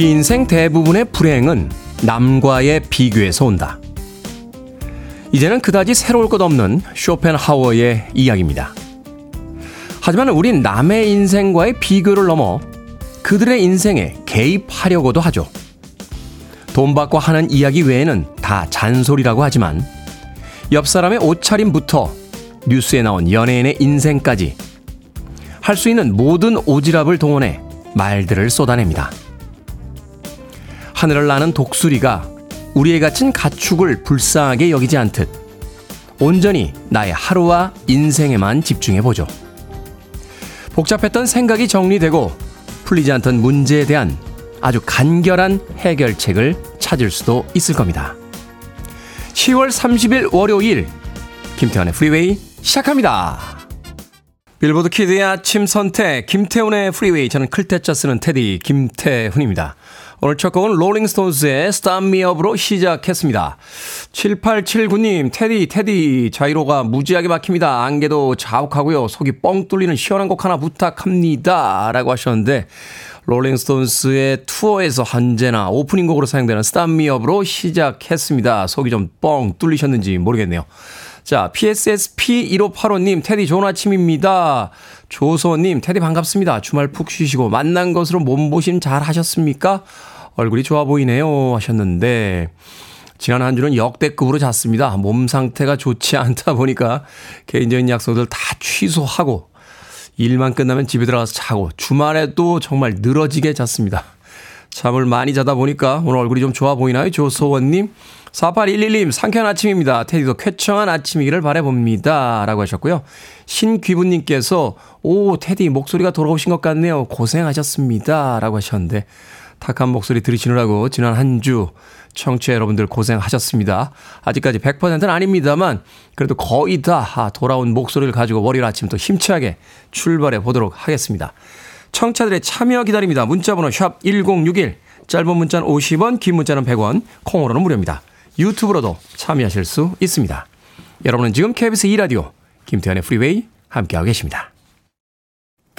우리 인생 대부분의 불행은 남과의 비교에서 온다. 이제는 그다지 새로울 것 없는 쇼펜하워의 이야기입니다. 하지만 우린 남의 인생과의 비교를 넘어 그들의 인생에 개입하려고도 하죠. 돈 받고 하는 이야기 외에는 다 잔소리라고 하지만 옆 사람의 옷차림부터 뉴스에 나온 연예인의 인생까지 할 수 있는 모든 오지랖을 동원해 말들을 쏟아냅니다. 하늘을 나는 독수리가 우리에 갇힌 가축을 불쌍하게 여기지 않듯 온전히 나의 하루와 인생에만 집중해 보죠. 복잡했던 생각이 정리되고 풀리지 않던 문제에 대한 아주 간결한 해결책을 찾을 수도 있을 겁니다. 10월 30일 월요일 김태환의 프리웨이 시작합니다. 빌보드 kid의 아침 선택 김태훈의 프리웨이 저는 클 태 자 쓰는 테디 김태훈입니다. 오늘 첫 곡은 롤링스톤스의 Start Me Up으로 시작했습니다. 7879님, 테디, 테디, 자유로가 무지하게 막힙니다. 안개도 자욱하고요. 속이 뻥 뚫리는 시원한 곡 하나 부탁합니다. 라고 하셨는데, 롤링스톤스의 투어에서 언제나 오프닝 곡으로 사용되는 Start Me Up으로 시작했습니다. 속이 좀 뻥 뚫리셨는지 모르겠네요. 자, PSSP1585님, 테디 좋은 아침입니다. 조소님, 테디 반갑습니다. 주말 푹 쉬시고 만난 것으로 몸보심 잘 하셨습니까? 얼굴이 좋아 보이네요. 하셨는데, 지난 한 주는 역대급으로 잤습니다. 몸 상태가 좋지 않다 보니까 개인적인 약속들 다 취소하고 일만 끝나면 집에 들어가서 자고 주말에도 정말 늘어지게 잤습니다. 잠을 많이 자다 보니까 오늘 얼굴이 좀 좋아 보이나요? 조소원님. 4811님, 상쾌한 아침입니다. 테디도 쾌청한 아침이기를 바래봅니다. 라고 하셨고요. 신귀부님께서, 오, 테디, 목소리가 돌아오신 것 같네요. 고생하셨습니다. 라고 하셨는데, 탁한 목소리 들으시느라고 지난 한 주 청취자 여러분들 고생하셨습니다. 아직까지 100%는 아닙니다만, 그래도 거의 다 돌아온 목소리를 가지고 월요일 아침부터 힘차게 출발해 보도록 하겠습니다. 청취자들의 참여 기다립니다. 문자번호 샵 1061, 짧은 문자는 50원, 긴 문자는 100원, 콩으로는 무료입니다. 유튜브로도 참여하실 수 있습니다. 여러분은 지금 KBS 2라디오 김태훈의 프리웨이 함께하고 계십니다.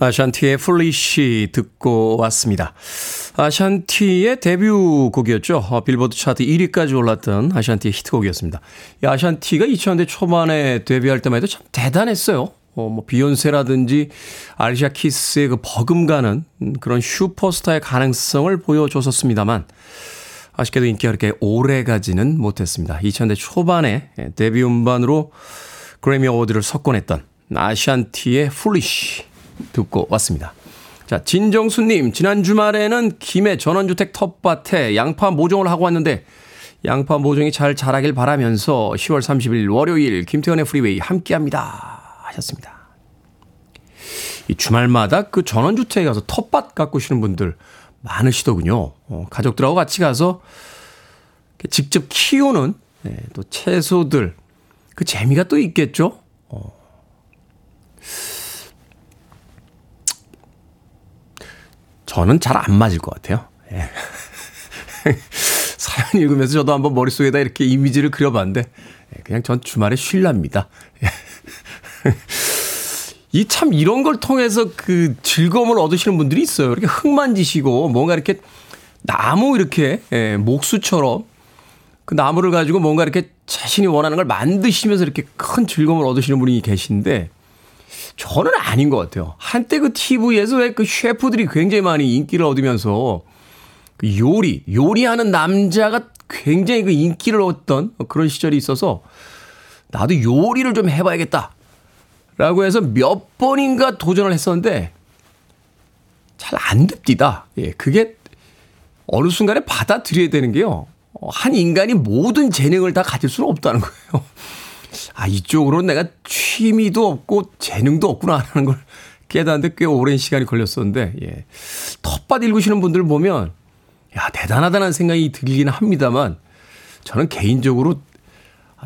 아샨티의 Foolish 듣고 왔습니다. 아샨티의 데뷔곡이었죠. 어, 빌보드 차트 1위까지 올랐던 아샨티의 히트곡이었습니다. 이 아샨티가 2000년대 초반에 데뷔할 때만 해도 참 대단했어요. 어, 뭐, 비욘세라든지 알리샤 키스의 그 버금가는 그런 슈퍼스타의 가능성을 보여줬었습니다만, 아쉽게도 인기가 그렇게 오래 가지는 못했습니다. 2000년대 초반에 데뷔 음반으로 그래미 어워드를 석권했던 아샨티의 Foolish 듣고 왔습니다. 자, 진정수님, 지난 주말에는 김해 전원주택 텃밭에 양파 모종을 하고 왔는데, 양파 모종이 잘 자라길 바라면서 10월 30일 월요일 김태훈의 프리웨이 함께 합니다. 하셨습니다. 이 주말마다 그 전원주택에 가서 텃밭 가꾸시는 분들 많으시더군요. 어, 가족들하고 같이 가서 직접 키우는 네, 또 채소들, 그 재미가 또 있겠죠? 어. 저는 잘 안 맞을 것 같아요. 예. 사연 읽으면서 저도 한번 머릿속에다 이렇게 이미지를 그려봤는데, 예, 그냥 전 주말에 쉴랍니다. 예. 이참 이런 걸 통해서 그 즐거움을 얻으시는 분들이 있어요. 이렇게 흙 만지시고 뭔가 이렇게 나무 이렇게 예, 목수처럼 그 나무를 가지고 뭔가 이렇게 자신이 원하는 걸 만드시면서 이렇게 큰 즐거움을 얻으시는 분이 계신데 저는 아닌 것 같아요. 한때 그 TV에서 왜 그 셰프들이 굉장히 많이 인기를 얻으면서 그 요리, 요리하는 남자가 굉장히 그 인기를 얻던 그런 시절이 있어서 나도 요리를 좀 해봐야겠다. 라고 해서 몇 번인가 도전을 했었는데 잘 안 됩니다. 예, 그게 어느 순간에 받아들여야 되는 게요. 어, 한 인간이 모든 재능을 다 가질 수는 없다는 거예요. 아, 이쪽으로 내가 취미도 없고 재능도 없구나 하는 걸 깨닫는데 꽤 오랜 시간이 걸렸었는데, 예. 텃밭 읽으시는 분들 보면, 야, 대단하다는 생각이 들긴 합니다만, 저는 개인적으로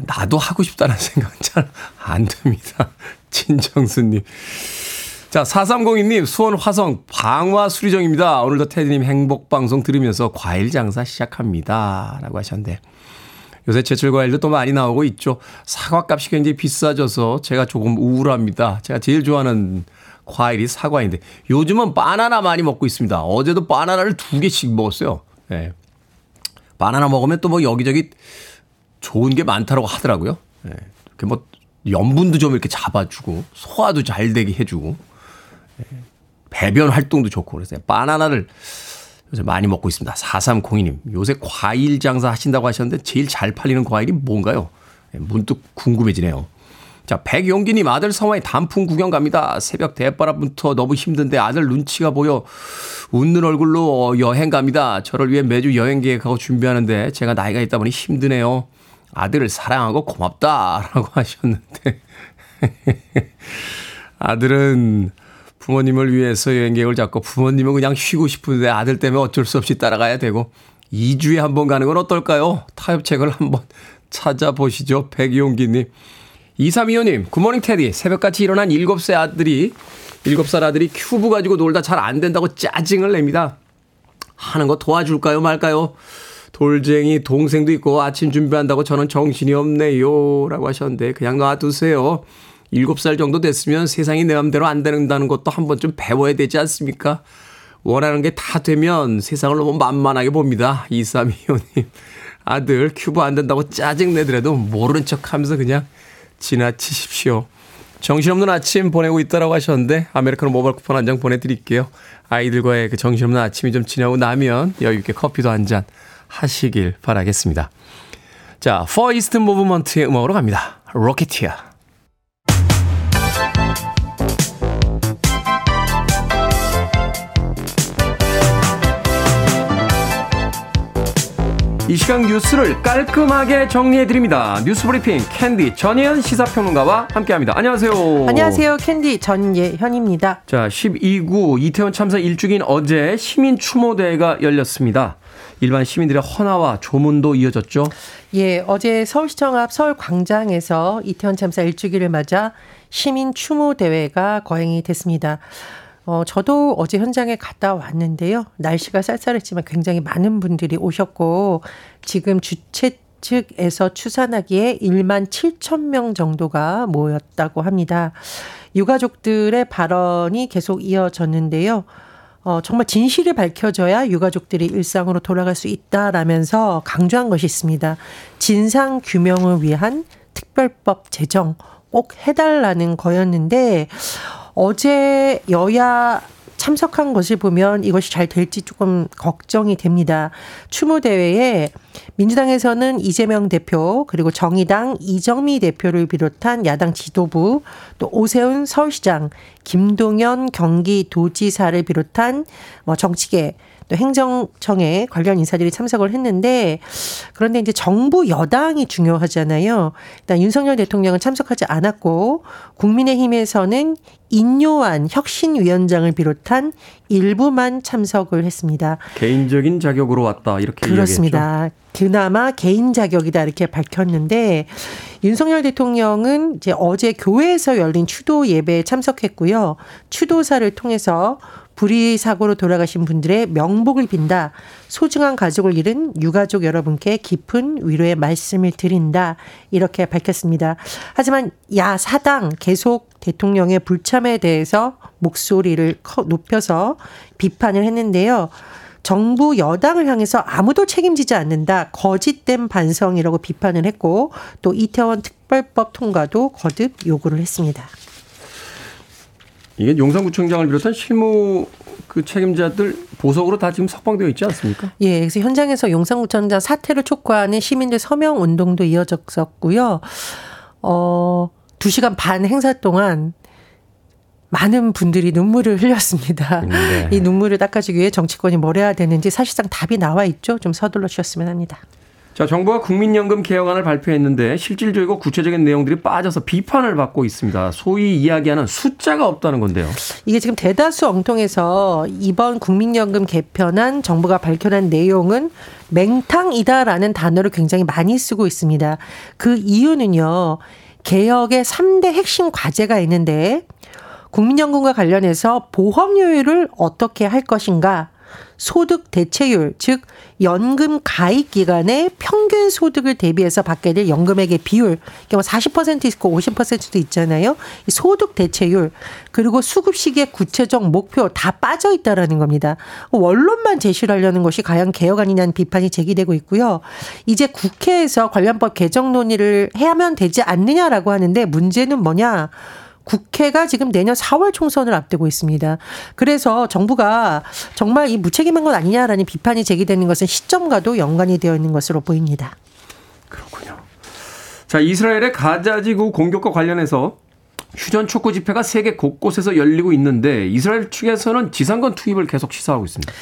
나도 하고 싶다는 생각은 잘 안 듭니다. 진정수님. 자, 4302님, 수원 화성 방화 수리정입니다. 오늘도 테디님 행복방송 들으면서 과일 장사 시작합니다. 라고 하셨는데. 요새 제철 과일도 또 많이 나오고 있죠. 사과 값이 굉장히 비싸져서 제가 조금 우울합니다. 제가 제일 좋아하는 과일이 사과인데 요즘은 바나나 많이 먹고 있습니다. 어제도 바나나를 두 개씩 먹었어요. 예. 네. 바나나 먹으면 또 뭐 여기저기 좋은 게 많다고 하더라고요. 예. 네. 뭐 염분도 좀 이렇게 잡아주고 소화도 잘 되게 해주고 배변 활동도 좋고 그래서 바나나를 요새 많이 먹고 있습니다. 4302님. 요새 과일 장사 하신다고 하셨는데 제일 잘 팔리는 과일이 뭔가요? 예, 문득 궁금해지네요. 자, 백용기님 아들 성화에 단풍 구경 갑니다. 새벽 대바람부터 너무 힘든데 아들 눈치가 보여 웃는 얼굴로 여행 갑니다. 저를 위해 매주 여행 계획하고 준비하는데 제가 나이가 있다 보니 힘드네요. 아들을 사랑하고 고맙다라고 하셨는데 아들은 부모님을 위해서 여행 계획을 잡고 부모님은 그냥 쉬고 싶은데 아들 때문에 어쩔 수 없이 따라가야 되고 2주에 한 번 가는 건 어떨까요? 타협책을 한번 찾아보시죠. 백용기님. 2325님, Good morning 테디. 새벽같이 일어난 7살 아들이, 7살 아들이 큐브 가지고 놀다 잘 안 된다고 짜증을 냅니다. 하는 거 도와줄까요, 말까요? 돌쟁이 동생도 있고 아침 준비한다고 저는 정신이 없네요. 라고 하셨는데, 그냥 놔두세요. 7살 정도 됐으면 세상이 내 맘대로 안 되는다는 것도 한번 좀 배워야 되지 않습니까? 원하는 게 다 되면 세상을 너무 만만하게 봅니다. 2325님. 아들 큐브 안 된다고 짜증내더라도 모르는 척 하면서 그냥 지나치십시오. 정신없는 아침 보내고 있다라고 하셨는데 아메리카노 모바일 쿠폰 한 장 보내드릴게요. 아이들과의 그 정신없는 아침이 좀 지나고 나면 여유있게 커피도 한 잔 하시길 바라겠습니다. 자, Far East Movement의 음악으로 갑니다. 로 이 시간 뉴스를 깔끔하게 정리해드립니다. 뉴스 브리핑 캔디 전예현 시사평론가와 함께합니다. 안녕하세요. 안녕하세요. 캔디 전예현입니다. 자, 12구 이태원 참사 일주기인 어제 시민 추모대회가 열렸습니다. 일반 시민들의 헌화와 조문도 이어졌죠. 예, 어제 서울시청 앞 서울광장에서 이태원 참사 일주기를 맞아 시민 추모 대회가 거행이 됐습니다. 어, 저도 어제 현장에 갔다 왔는데요. 날씨가 쌀쌀했지만 굉장히 많은 분들이 오셨고, 지금 주최 측에서 추산하기에 1만 7천 명 정도가 모였다고 합니다. 유가족들의 발언이 계속 이어졌는데요. 어, 정말 진실이 밝혀져야 유가족들이 일상으로 돌아갈 수 있다라면서 강조한 것이 있습니다. 진상 규명을 위한 특별법 제정 꼭 해달라는 거였는데, 어제 여야 참석한 것을 보면 이것이 잘 될지 조금 걱정이 됩니다. 추모 대회에 민주당에서는 이재명 대표 그리고 정의당 이정미 대표를 비롯한 야당 지도부 또 오세훈 서울시장 김동연 경기도지사를 비롯한 뭐 정치계 또 행정청에 관련 인사들이 참석을 했는데 그런데 이제 정부 여당이 중요하잖아요. 일단 윤석열 대통령은 참석하지 않았고 국민의힘에서는 인요한 혁신위원장을 비롯한 일부만 참석을 했습니다. 개인적인 자격으로 왔다 이렇게 그렇습니다. 얘기했죠. 그나마 개인 자격이다 이렇게 밝혔는데 윤석열 대통령은 이제 어제 교회에서 열린 추도 예배에 참석했고요. 추도사를 통해서 불의 사고로 돌아가신 분들의 명복을 빈다. 소중한 가족을 잃은 유가족 여러분께 깊은 위로의 말씀을 드린다. 이렇게 밝혔습니다. 하지만 야 사당 계속 대통령의 불참에 대해서 목소리를 높여서 비판을 했는데요. 정부 여당을 향해서 아무도 책임지지 않는다. 거짓된 반성이라고 비판을 했고 또 이태원 특별법 통과도 거듭 요구를 했습니다. 이게 용산구청장을 비롯한 실무 그 책임자들 보석으로 다 지금 석방되어 있지 않습니까? 예, 그래서 현장에서 용산구청장 사퇴를 촉구하는 시민들 서명 운동도 이어졌었고요. 어, 2시간 반 행사 동안 많은 분들이 눈물을 흘렸습니다. 네. 이 눈물을 닦아주기 위해 정치권이 뭘 해야 되는지 사실상 답이 나와 있죠. 좀 서둘러 주셨으면 합니다. 자, 정부가 국민연금 개혁안을 발표했는데 실질적이고 구체적인 내용들이 빠져서 비판을 받고 있습니다. 소위 이야기하는 숫자가 없다는 건데요. 이게 지금 대다수 엉통해서 이번 국민연금 개편안 정부가 밝혀낸 내용은 맹탕이다라는 단어를 굉장히 많이 쓰고 있습니다. 그 이유는요. 개혁의 3대 핵심 과제가 있는데 국민연금과 관련해서 보험료율을 어떻게 할 것인가 소득 대체율, 즉 연금 가입 기간의 평균 소득을 대비해서 받게 될 연금액의 비율, 경우 40% 있고 50%도 있잖아요. 소득 대체율 그리고 수급 시기의 구체적 목표 다 빠져 있다라는 겁니다. 원론만 제시를 하려는 것이 과연 개혁 아니냐는 비판이 제기되고 있고요. 이제 국회에서 관련법 개정 논의를 해야만 되지 않느냐라고 하는데 문제는 뭐냐? 국회가 지금 내년 4월 총선을 앞두고 있습니다. 그래서 정부가 정말 이 무책임한 것 아니냐라는 비판이 제기되는 것은 시점과도 연관이 되어 있는 것으로 보입니다. 그렇군요. 자, 이스라엘의 가자지구 공격과 관련해서 휴전 촉구 집회가 세계 곳곳에서 열리고 있는데 이스라엘 측에서는 지상권 투입을 계속 시사하고 있습니다.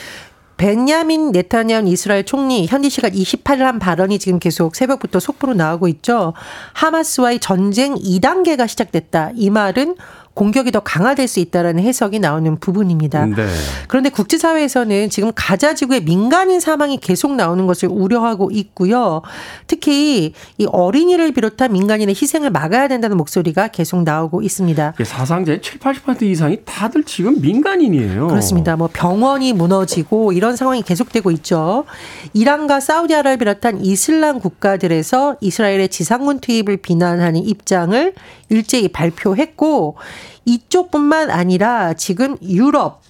벤야민 네타냐후 이스라엘 총리 현지 시간 28일 한 발언이 지금 계속 새벽부터 속보로 나오고 있죠. 하마스와의 전쟁 2단계가 시작됐다. 이 말은 공격이 더 강화될 수 있다라는 해석이 나오는 부분입니다. 네. 그런데 국제사회에서는 지금 가자 지구의 민간인 사망이 계속 나오는 것을 우려하고 있고요. 특히 이 어린이를 비롯한 민간인의 희생을 막아야 된다는 목소리가 계속 나오고 있습니다. 사상자의 7, 80% 이상이 다들 지금 민간인이에요. 그렇습니다. 뭐 병원이 무너지고 이런 상황이 계속되고 있죠. 이란과 사우디아라비아를 비롯한 이슬람 국가들에서 이스라엘의 지상군 투입을 비난하는 입장을 일제히 발표했고 이쪽뿐만 아니라 지금 유럽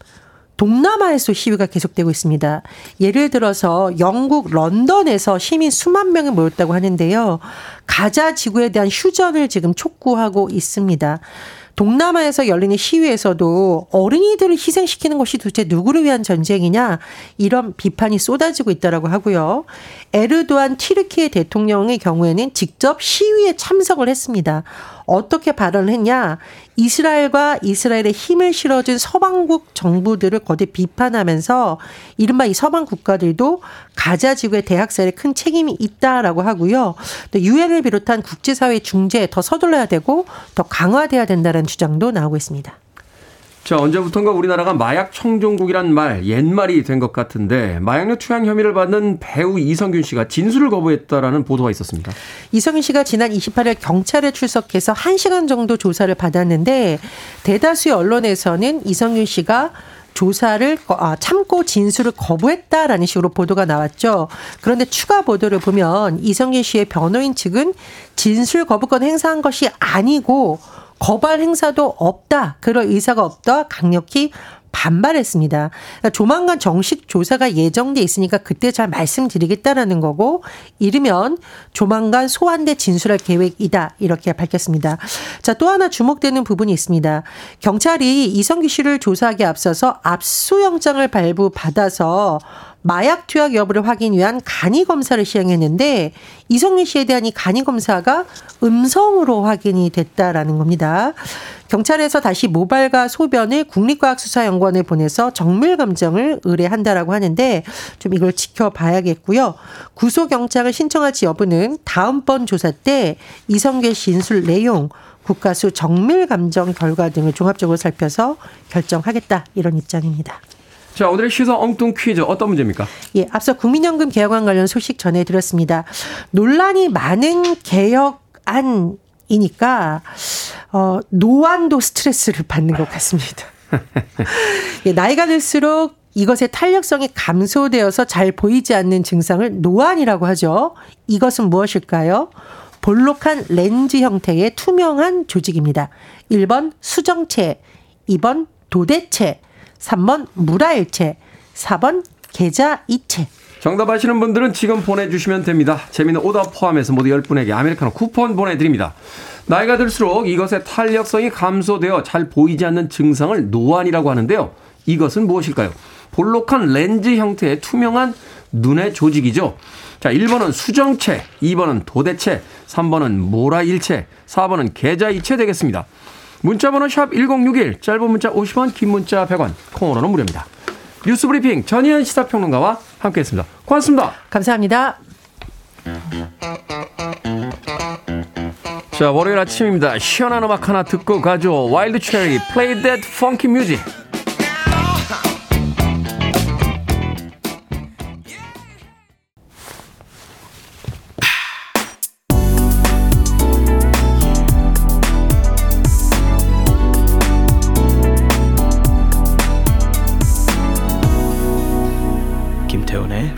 동남아에서 시위가 계속되고 있습니다. 예를 들어서 영국 런던에서 시민 수만 명이 모였다고 하는데요. 가자 지구에 대한 휴전을 지금 촉구하고 있습니다. 동남아에서 열리는 시위에서도 어린이들을 희생시키는 것이 도대체 누구를 위한 전쟁이냐 이런 비판이 쏟아지고 있다라고 하고요. 에르도안 티르키예 대통령의 경우에는 직접 시위에 참석을 했습니다. 어떻게 발언을 했냐? 이스라엘과 이스라엘의 힘을 실어준 서방국 정부들을 거듭 비판하면서 이른바 이 서방 국가들도 가자 지구의 대학살에 큰 책임이 있다라고 하고요. 또 유엔을 비롯한 국제사회 중재에 더 서둘러야 되고 더 강화돼야 된다는 주장도 나오고 있습니다. 자, 언제부턴가 우리나라가 마약 청정국이란 말, 옛말이 된 것 같은데, 마약류 투약 혐의를 받는 배우 이성균 씨가 진술을 거부했다라는 보도가 있었습니다. 이성균 씨가 지난 28일 경찰에 출석해서 1시간 정도 조사를 받았는데, 대다수의 언론에서는 이성균 씨가 조사를 아, 참고 진술을 거부했다라는 식으로 보도가 나왔죠. 그런데 추가 보도를 보면 이성균 씨의 변호인 측은 진술 거부권 행사한 것이 아니고 거발 행사도 없다. 그럴 의사가 없다. 강력히 반발했습니다. 그러니까 조만간 정식 조사가 예정돼 있으니까 그때 잘 말씀드리겠다라는 거고 이르면 조만간 소환돼 진술할 계획이다 이렇게 밝혔습니다. 자 또 하나 주목되는 부분이 있습니다. 경찰이 이성규 씨를 조사하기 앞서서 압수영장을 발부받아서 마약 투약 여부를 확인 위한 간이 검사를 시행했는데 이성민 씨에 대한 이 간이 검사가 음성으로 확인이 됐다라는 겁니다. 경찰에서 다시 모발과 소변을 국립과학수사연구원에 보내서 정밀 검정을 의뢰한다라고 하는데 좀 이걸 지켜봐야겠고요. 구속영장을 신청할지 여부는 다음번 조사 때 이성계 진술 내용 국가수 정밀 감정 결과 등을 종합적으로 살펴서 결정하겠다 이런 입장입니다. 자, 오늘의 시사 엉뚱 퀴즈 어떤 문제입니까? 예, 앞서 국민연금 개혁안 관련 소식 전해드렸습니다. 논란이 많은 개혁안 이니까 어, 노안도 스트레스를 받는 것 같습니다. 예, 나이가 들수록 이것의 탄력성이 감소되어서 잘 보이지 않는 증상을 노안이라고 하죠. 이것은 무엇일까요? 볼록한 렌즈 형태의 투명한 조직입니다. 1번 수정체, 2번 도대체, 3번 무라일체, 4번 계좌이체. 정답 아시는 분들은 지금 보내주시면 됩니다. 재미는 오답 포함해서 모두 10분에게 아메리카노 쿠폰 보내드립니다. 나이가 들수록 이것의 탄력성이 감소되어 잘 보이지 않는 증상을 노안이라고 하는데요. 이것은 무엇일까요? 볼록한 렌즈 형태의 투명한 눈의 조직이죠. 자, 1번은 수정체, 2번은 도대체, 3번은 물아일체, 4번은 계좌이체 되겠습니다. 문자번호 샵 1061, 짧은 문자 50원, 긴 문자 100원, 콩으로는 무료입니다. 뉴스 브리핑 전예현 시사평론가와 함께했습니다. 고맙습니다. 감사합니다. 자, 월요일 아침입니다. 시원한 음악 하나 듣고 가죠. 와일드 체리, Play That Funky Music.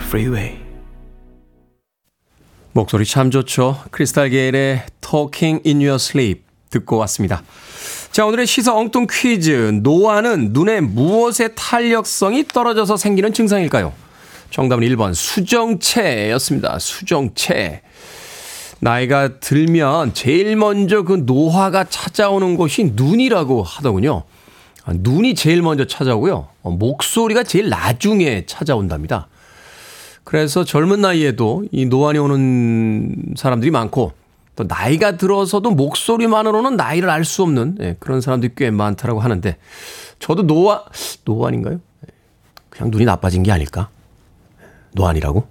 Freeway. 목소리 참 좋죠. 크리스탈 게일의 Talking in Your Sleep 듣고 왔습니다. 자, 오늘의 시사 엉뚱 퀴즈. 노화는 눈의 무엇의 탄력성이 떨어져서 생기는 증상일까요? 정답은 1번 수정체였습니다. 수정체. 나이가 들면 제일 먼저 그 노화가 찾아오는 곳이 눈이라고 하더군요. 아, 눈이 제일 먼저 찾아오고요. 어, 목소리가 제일 나중에 찾아온답니다. 그래서 젊은 나이에도 이 노안이 오는 사람들이 많고 또 나이가 들어서도 목소리만으로는 나이를 알 수 없는 예, 그런 사람들이 꽤 많다라고 하는데 저도 노안 노안인가요? 그냥 눈이 나빠진 게 아닐까? 노안이라고?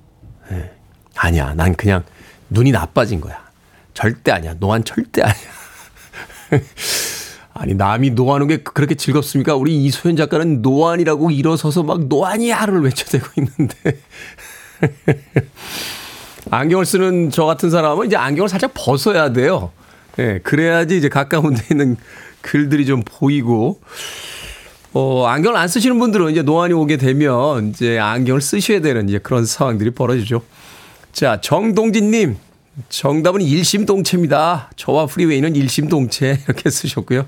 예. 아니야. 난 그냥 눈이 나빠진 거야. 절대 아니야. 노안 절대 아니야. 아니 남이 노안한 게 그렇게 즐겁습니까? 우리 이소연 작가는 노안이라고 일어서서 막 노안이야를 외쳐대고 있는데 안경을 쓰는 저 같은 사람은 이제 안경을 살짝 벗어야 돼요. 예, 그래야지 이제 가까운 데 있는 글들이 좀 보이고, 어, 안경을 안 쓰시는 분들은 이제 노안이 오게 되면 이제 안경을 쓰셔야 되는 이제 그런 상황들이 벌어지죠. 자, 정동진님. 정답은 일심동체입니다. 저와 프리웨이는 일심동체. 이렇게 쓰셨고요.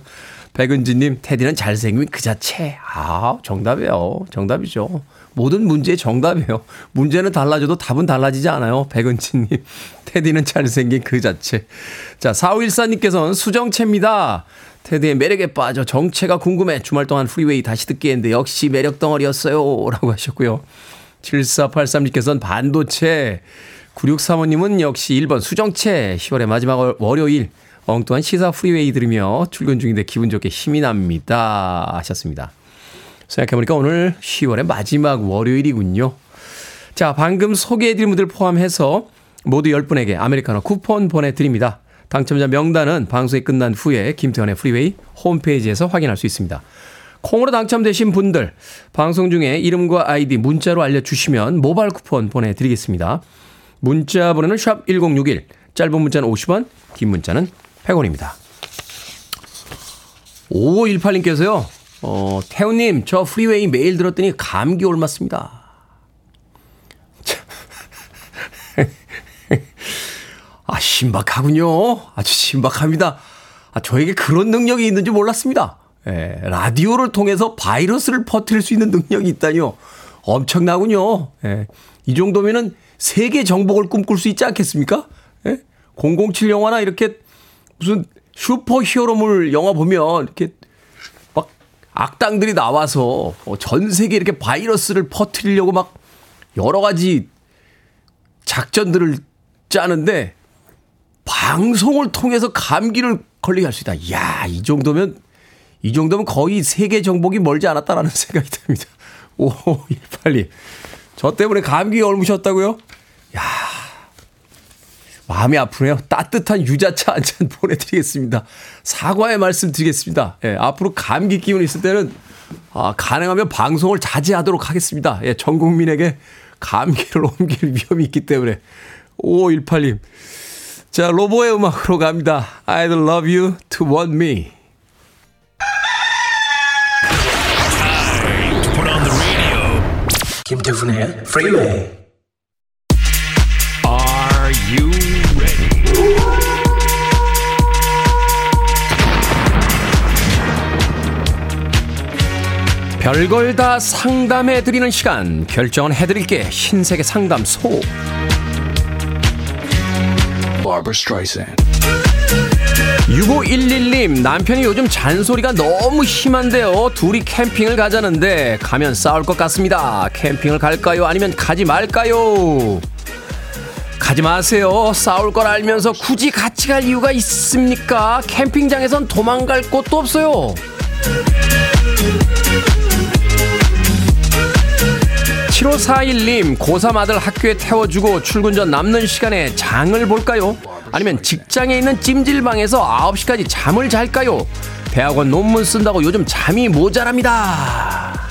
백은지님, 테디는 잘생기면 그 자체. 아, 정답이에요. 정답이죠. 모든 문제의 정답이에요. 문제는 달라져도 답은 달라지지 않아요. 백은지님. 테디는 잘생긴 그 자체. 자, 4514님께서는 수정체입니다. 테디의 매력에 빠져 정체가 궁금해. 주말 동안 프리웨이 다시 듣기 했는데 역시 매력 덩어리였어요. 라고 하셨고요. 7483님께서는 반도체. 9635님은 역시 1번 수정체. 10월의 마지막 월요일. 엉뚱한 시사 프리웨이 들으며 출근 중인데 기분 좋게 힘이 납니다. 하셨습니다. 생각해보니까 오늘 10월의 마지막 월요일이군요. 자, 방금 소개해드린 분들 포함해서 모두 10분에게 아메리카노 쿠폰 보내드립니다. 당첨자 명단은 방송이 끝난 후에 김태훈의 프리웨이 홈페이지에서 확인할 수 있습니다. 콩으로 당첨되신 분들 방송 중에 이름과 아이디 문자로 알려주시면 모바일 쿠폰 보내드리겠습니다. 문자 번호는 샵 1061, 짧은 문자는 50원, 긴 문자는 100원입니다. 5518님께서요. 어, 태우님, 저 프리웨이 매일 들었더니 감기 옮았습니다. 아, 신박하군요. 아주 신박합니다. 아, 저에게 그런 능력이 있는지 몰랐습니다. 예, 라디오를 통해서 바이러스를 퍼뜨릴 수 있는 능력이 있다니요. 엄청나군요. 예, 이 정도면은 세계 정복을 꿈꿀 수 있지 않겠습니까? 예? 007 영화나 이렇게 무슨 슈퍼 히어로물 영화 보면 이렇게 막 악당들이 나와서 어, 전 세계 이렇게 바이러스를 퍼뜨리려고 막 여러 가지 작전들을 짜는데 방송을 통해서 감기를 걸리게 할 수 있다. 이야, 이 정도면, 이 정도면 거의 세계 정복이 멀지 않았다라는 생각이 듭니다. 5518님. 저 때문에 감기 에 옮으셨다고요? 야 마음이 아프네요. 따뜻한 유자차 한 잔 보내드리겠습니다. 사과의 말씀 드리겠습니다. 예, 앞으로 감기 기운 있을 때는, 아, 가능하면 방송을 자제하도록 하겠습니다. 예, 전 국민에게 감기를 옮길 위험이 있기 때문에. 5518님. 자, 로보의 음악으로 갑니다. I'd love you to want me. 김태훈의 Freeway. Are 별걸 다 상담해 드리는 시간. 결정은 해드릴게. 흰색의 상담소. Barbara Streisand. 6511님, 남편이 요즘 잔소리가 너무 심한데요. 둘이 캠핑을 가자는데, 가면 싸울 것 같습니다. 캠핑을 갈까요? 아니면 가지 말까요? 가지 마세요. 싸울 걸 알면서 굳이 같이 갈 이유가 있습니까? 캠핑장에선 도망갈 곳도 없어요. 7541님, 고3 아들 학교에 태워주고 출근 전 남는 시간에 장을 볼까요? 아니면 직장에 있는 찜질방에서 9시까지 잠을 잘까요? 대학원 논문 쓴다고 요즘 잠이 모자랍니다.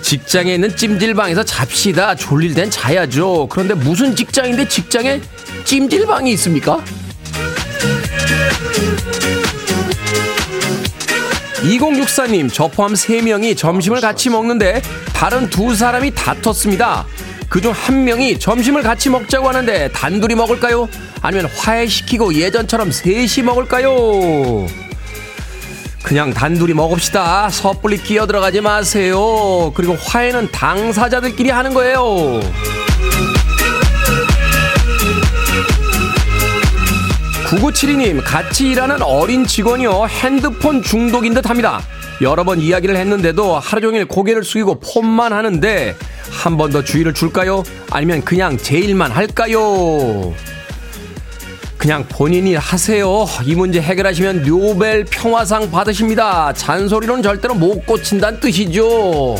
직장에 있는 찜질방에서 잡시다. 졸릴 땐 자야죠. 그런데 무슨 직장인데 직장에 찜질방이 있습니까? 2064님, 저 포함 3명이 점심을 같이 먹는데 다른 두 사람이 다퉜습니다. 그중 한 명이 점심을 같이 먹자고 하는데 단둘이 먹을까요? 아니면 화해시키고 예전처럼 셋이 먹을까요? 그냥 단둘이 먹읍시다. 섣불리 끼어 들어가지 마세요. 그리고 화해는 당사자들끼리 하는 거예요. 9972님, 같이 일하는 어린 직원이요. 핸드폰 중독인 듯 합니다. 여러 번 이야기를 했는데도 하루 종일 고개를 숙이고 폰만 하는데 한 번 더 주의를 줄까요? 아니면 그냥 제 일만 할까요? 그냥 본인이 하세요. 이 문제 해결하시면 노벨 평화상 받으십니다. 잔소리로는 절대로 못 고친다는 뜻이죠.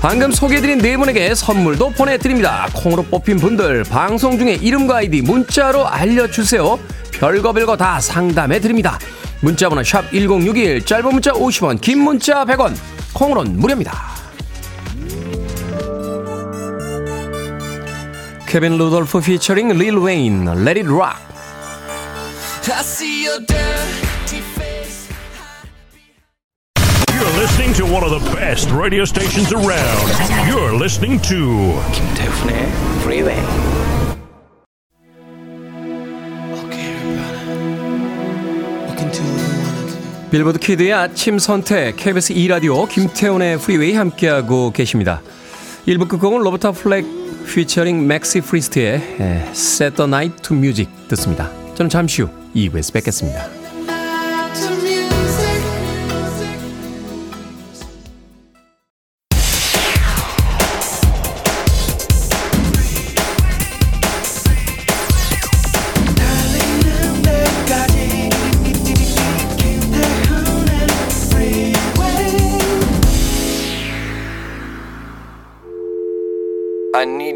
방금 소개해드린 네 분에게 선물도 보내드립니다. 콩으로 뽑힌 분들 방송 중에 이름과 아이디 문자로 알려주세요. 별거 별거 다 상담해 드립니다. 문자 번호 샵1061 짧은 문자 50원 긴 문자 100원 콩으로는 무료입니다. 케빈 루돌프 피처링 릴 웨인 Let It Rock You're listening to one of the best radio stations around. You're listening to 김태훈의 Freeway. 빌보드 키드의 아침 선택 KBS 2 라디오 김태훈의 프리웨이 함께하고 계십니다. 1부 끝곡은 로버타 플렉 피처링 맥시 프리스트의 에, Set the Night to Music 듣습니다. 저는 잠시 후 2부에서 뵙겠습니다.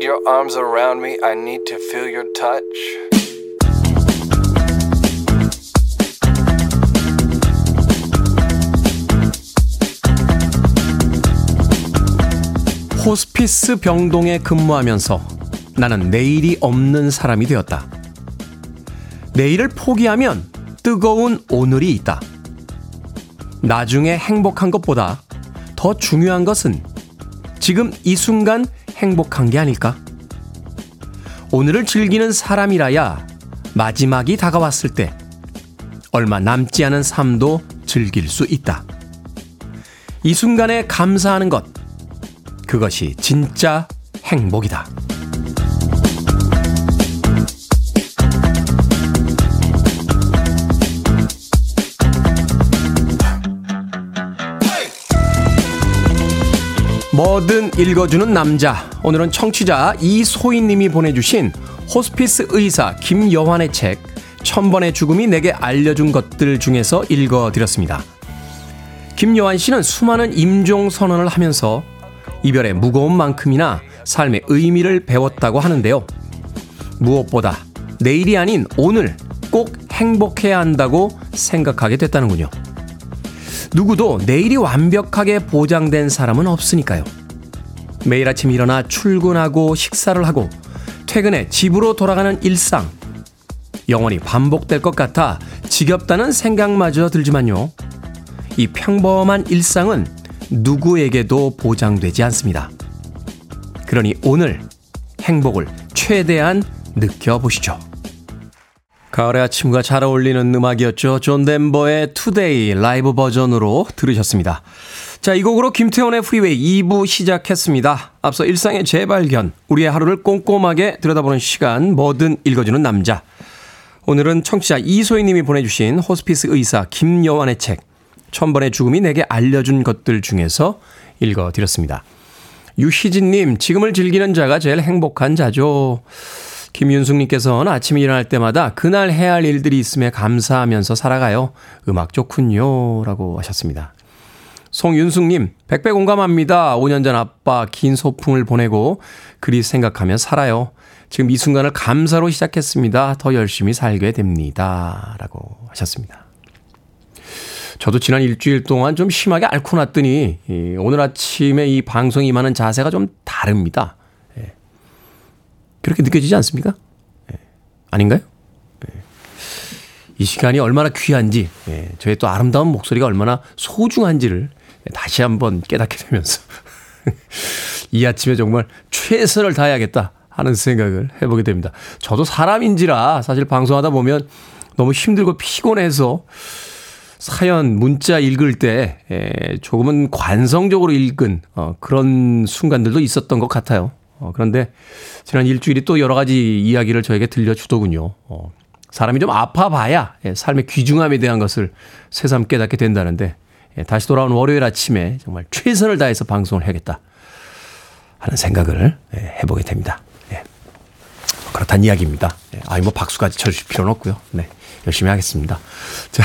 Your arms around me. I need to feel your touch. 호스피스 병동에 근무하면서 나는 내일이 없는 사람이 되었다. 내일을 포기하면 뜨거운 오늘이 있다. 나중에 행복한 것보다 더 중요한 것은 지금 이 순간 행복한 게 아닐까? 오늘을 즐기는 사람이라야 마지막이 다가왔을 때 얼마 남지 않은 삶도 즐길 수 있다. 이 순간에 감사하는 것. 그것이 진짜 행복이다. 뭐든 읽어주는 남자. 오늘은 청취자 이소희님이 보내주신 호스피스 의사 김여환의 책 천번의 죽음이 내게 알려준 것들 중에서 읽어드렸습니다. 김여환 씨는 수많은 임종 선언을 하면서 이별의 무거운 만큼이나 삶의 의미를 배웠다고 하는데요. 무엇보다 내일이 아닌 오늘 꼭 행복해야 한다고 생각하게 됐다는군요. 누구도 내일이 완벽하게 보장된 사람은 없으니까요. 매일 아침 일어나 출근하고 식사를 하고 퇴근해 집으로 돌아가는 일상. 영원히 반복될 것 같아 지겹다는 생각마저 들지만요. 이 평범한 일상은 누구에게도 보장되지 않습니다. 그러니 오늘 행복을 최대한 느껴보시죠. 가을의 아침과 잘 어울리는 음악이었죠. 존 덴버의 Today 라이브 버전으로 들으셨습니다. 자, 이 곡으로 김태훈의 프리웨이 2부 시작했습니다. 앞서 일상의 재발견, 우리의 하루를 꼼꼼하게 들여다보는 시간, 뭐든 읽어주는 남자. 오늘은 청취자 이소희 님이 보내주신 호스피스 의사 김여환의 책, 천번의 죽음이 내게 알려준 것들 중에서 읽어드렸습니다. 유희진님, 지금을 즐기는 자가 제일 행복한 자죠. 김윤숙님께서는 아침에 일어날 때마다 그날 해야 할 일들이 있음에 감사하면서 살아가요. 음악 좋군요. 라고 하셨습니다. 송윤숙님, 백배 공감합니다. 5년 전 아빠 긴 소풍을 보내고 그리 생각하며 살아요. 지금 이 순간을 감사로 시작했습니다. 더 열심히 살게 됩니다. 라고 하셨습니다. 저도 지난 일주일 동안 좀 심하게 앓고 났더니 오늘 아침에 이 방송이 임하는 자세가 좀 다릅니다. 예. 그렇게 느껴지지 않습니까? 예. 아닌가요? 예. 이 시간이 얼마나 귀한지, 저의 또 아름다운 목소리가 얼마나 소중한지를 다시 한번 깨닫게 되면서 이 아침에 정말 최선을 다해야겠다 하는 생각을 해보게 됩니다. 저도 사람인지라 사실 방송하다 보면 너무 힘들고 피곤해서 사연, 문자 읽을 때 조금은 관성적으로 읽은 어, 그런 순간들도 있었던 것 같아요. 어, 그런데 지난 일주일이 또 여러 가지 이야기를 저에게 들려주더군요. 어, 사람이 좀 아파봐야 예, 삶의 귀중함에 대한 것을 새삼 깨닫게 된다는데 예, 다시 돌아온 월요일 아침에 정말 최선을 다해서 방송을 해야겠다 하는 생각을 예, 해보게 됩니다. 예. 그렇단 이야기입니다. 아이 뭐 박수까지 쳐주실 필요는 없고요. 네, 열심히 하겠습니다. 자.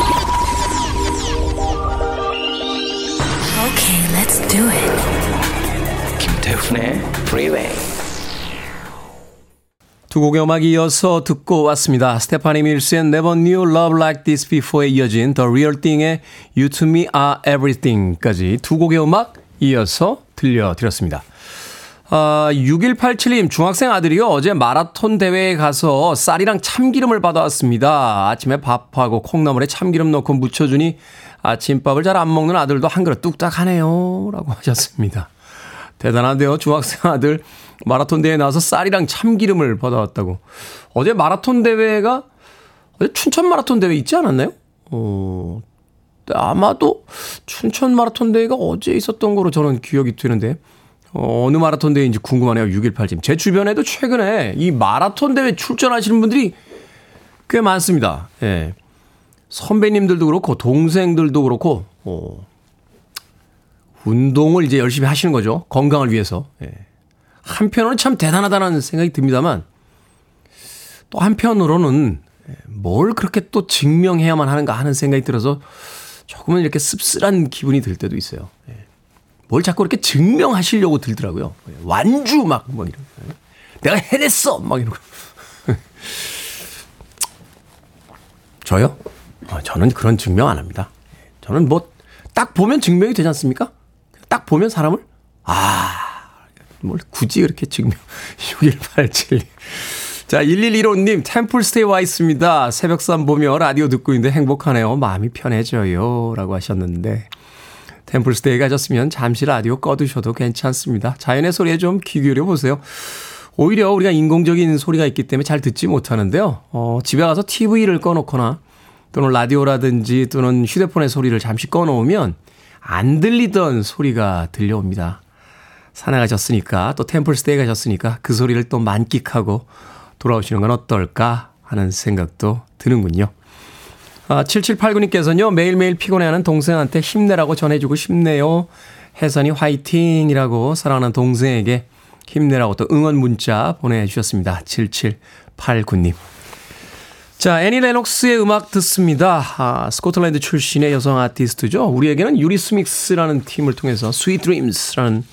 Okay, let's do it. 김태훈의 Freeway. 두 곡의 음악 이어서 듣고 왔습니다. 스테파니 밀스의 Never Knew Love Like This Before에 이어진 The Real Thing의 You To Me Are Everything까지 두 곡의 음악 이어서 들려드렸습니다. 아, 6187님, 중학생 아들이요. 어제 마라톤 대회에 가서 쌀이랑 참기름을 받아왔습니다. 아침에 밥하고 콩나물에 참기름 넣고 무쳐주니 아침밥을 잘 안 먹는 아들도 한 그릇 뚝딱 하네요. 라고 하셨습니다. 대단한데요. 중학생 아들 마라톤 대회에 나와서 쌀이랑 참기름을 받아왔다고. 어제 마라톤 대회가 어제 춘천 마라톤 대회 있지 않았나요? 어, 아마도 춘천 마라톤 대회가 어제 있었던 거로 저는 기억이 되는데 어, 어느 마라톤 대회인지 궁금하네요. 618님. 제 주변에도 최근에 이 마라톤 대회 출전하시는 분들이 꽤 많습니다. 예. 선배님들도 그렇고 동생들도 그렇고 어, 운동을 이제 열심히 하시는 거죠. 건강을 위해서. 예. 한편으로는 참 대단하다는 생각이 듭니다만 또 한편으로는 뭘 그렇게 또 증명해야만 하는가 하는 생각이 들어서 조금은 이렇게 씁쓸한 기분이 들 때도 있어요. 예. 뭘 자꾸 이렇게 증명하시려고 들더라고요. 예. 완주 막, 막 이런. 예. 내가 해냈어! 막 이러고. 저요? 어, 저는 그런 증명 안 합니다. 저는 뭐 딱 보면 증명이 되지 않습니까? 딱 보면 사람을 아, 뭘 굳이 그렇게 증명 6187. 자, 1115님, 템플스테이 와 있습니다. 새벽삼 보며 라디오 듣고 있는데 행복하네요. 마음이 편해져요. 라고 하셨는데, 템플스테이 가셨으면 잠시 라디오 꺼두셔도 괜찮습니다. 자연의 소리에 좀 귀 기울여 보세요. 오히려 우리가 인공적인 소리가 있기 때문에 잘 듣지 못하는데요. 어, 집에 가서 TV를 꺼놓거나 또는 라디오라든지 또는 휴대폰의 소리를 잠시 꺼놓으면 안 들리던 소리가 들려옵니다. 산에 가셨으니까 또 템플스테이 가셨으니까 그 소리를 또 만끽하고 돌아오시는 건 어떨까 하는 생각도 드는군요. 아, 7789님께서는요, 매일매일 피곤해하는 동생한테 힘내라고 전해주고 싶네요. 혜선이 화이팅이라고 사랑하는 동생에게 힘내라고 또 응원 문자 보내주셨습니다. 7789님. 자, 애니 레녹스의 음악 듣습니다. 아, 스코틀랜드 출신의 여성 아티스트죠. 우리에게는 유리스믹스라는 팀을 통해서 Sweet Dreams라는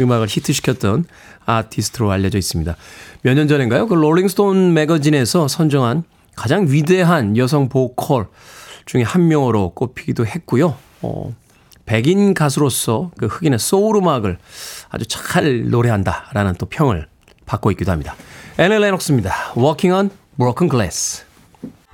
음악을 히트시켰던 아티스트로 알려져 있습니다. 몇 년 전인가요? 그 롤링스톤 매거진에서 선정한 가장 위대한 여성 보컬 중에 한 명으로 꼽히기도 했고요. 어, 백인 가수로서 그 흑인의 소울 음악을 아주 잘 노래한다라는 또 평을 받고 있기도 합니다. 애넬 레녹스입니다. Walking on Broken Glass.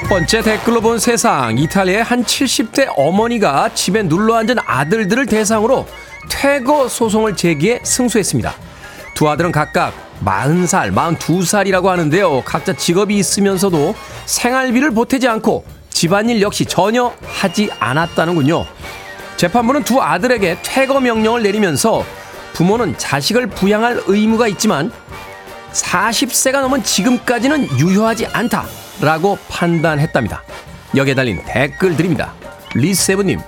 번째 댓글로 본 세상 이탈리아의 한 70대 어머니가 집에 눌러앉은 아들들을 대상으로 퇴거 소송을 제기해 승소했습니다. 두 아들은 각각 40살, 42살이라고 하는데요. 각자 직업이 있으면서도 생활비를 보태지 않고 집안일 역시 전혀 하지 않았다는군요. 재판부는 두 아들에게 퇴거 명령을 내리면서 부모는 자식을 부양할 의무가 있지만 40세가 넘은 지금까지는 유효하지 않다 라고 판단했답니다. 여기에 달린 댓글 드립니다. 리세브님,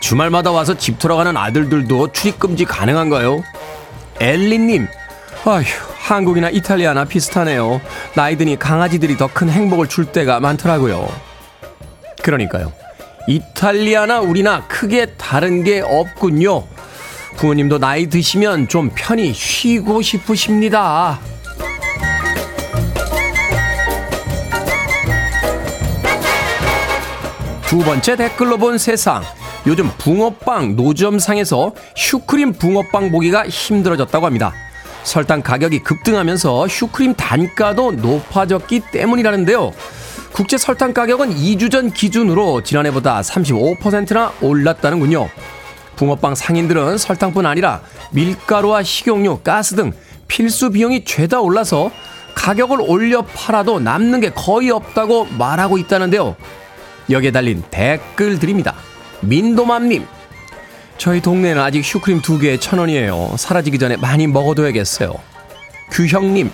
주말마다 와서 집 돌아가는 아들들도 출입금지 가능한가요? 엘리님, 아휴, 한국이나 이탈리아나 비슷하네요. 나이 드니 강아지들이 더 큰 행복을 줄 때가 많더라고요. 그러니까요. 이탈리아나 우리나 크게 다른 게 없군요. 부모님도 나이 드시면 좀 편히 쉬고 싶으십니다. 두 번째 댓글로 본 세상. 요즘 붕어빵 노점상에서 슈크림 붕어빵 보기가 힘들어졌다고 합니다. 설탕 가격이 급등하면서 슈크림 단가도 높아졌기 때문이라는데요. 국제 설탕 가격은 2주 전 기준으로 지난해보다 35%나 올랐다는군요. 붕어빵 상인들은 설탕뿐 아니라 밀가루와 식용유, 가스 등 필수 비용이 죄다 올라서 가격을 올려 팔아도 남는 게 거의 없다고 말하고 있다는데요. 여기에 달린 댓글 드립니다. 민도맘님, 저희 동네는 아직 슈크림 두 개에 천 원이에요. 사라지기 전에 많이 먹어둬야겠어요. 규형님,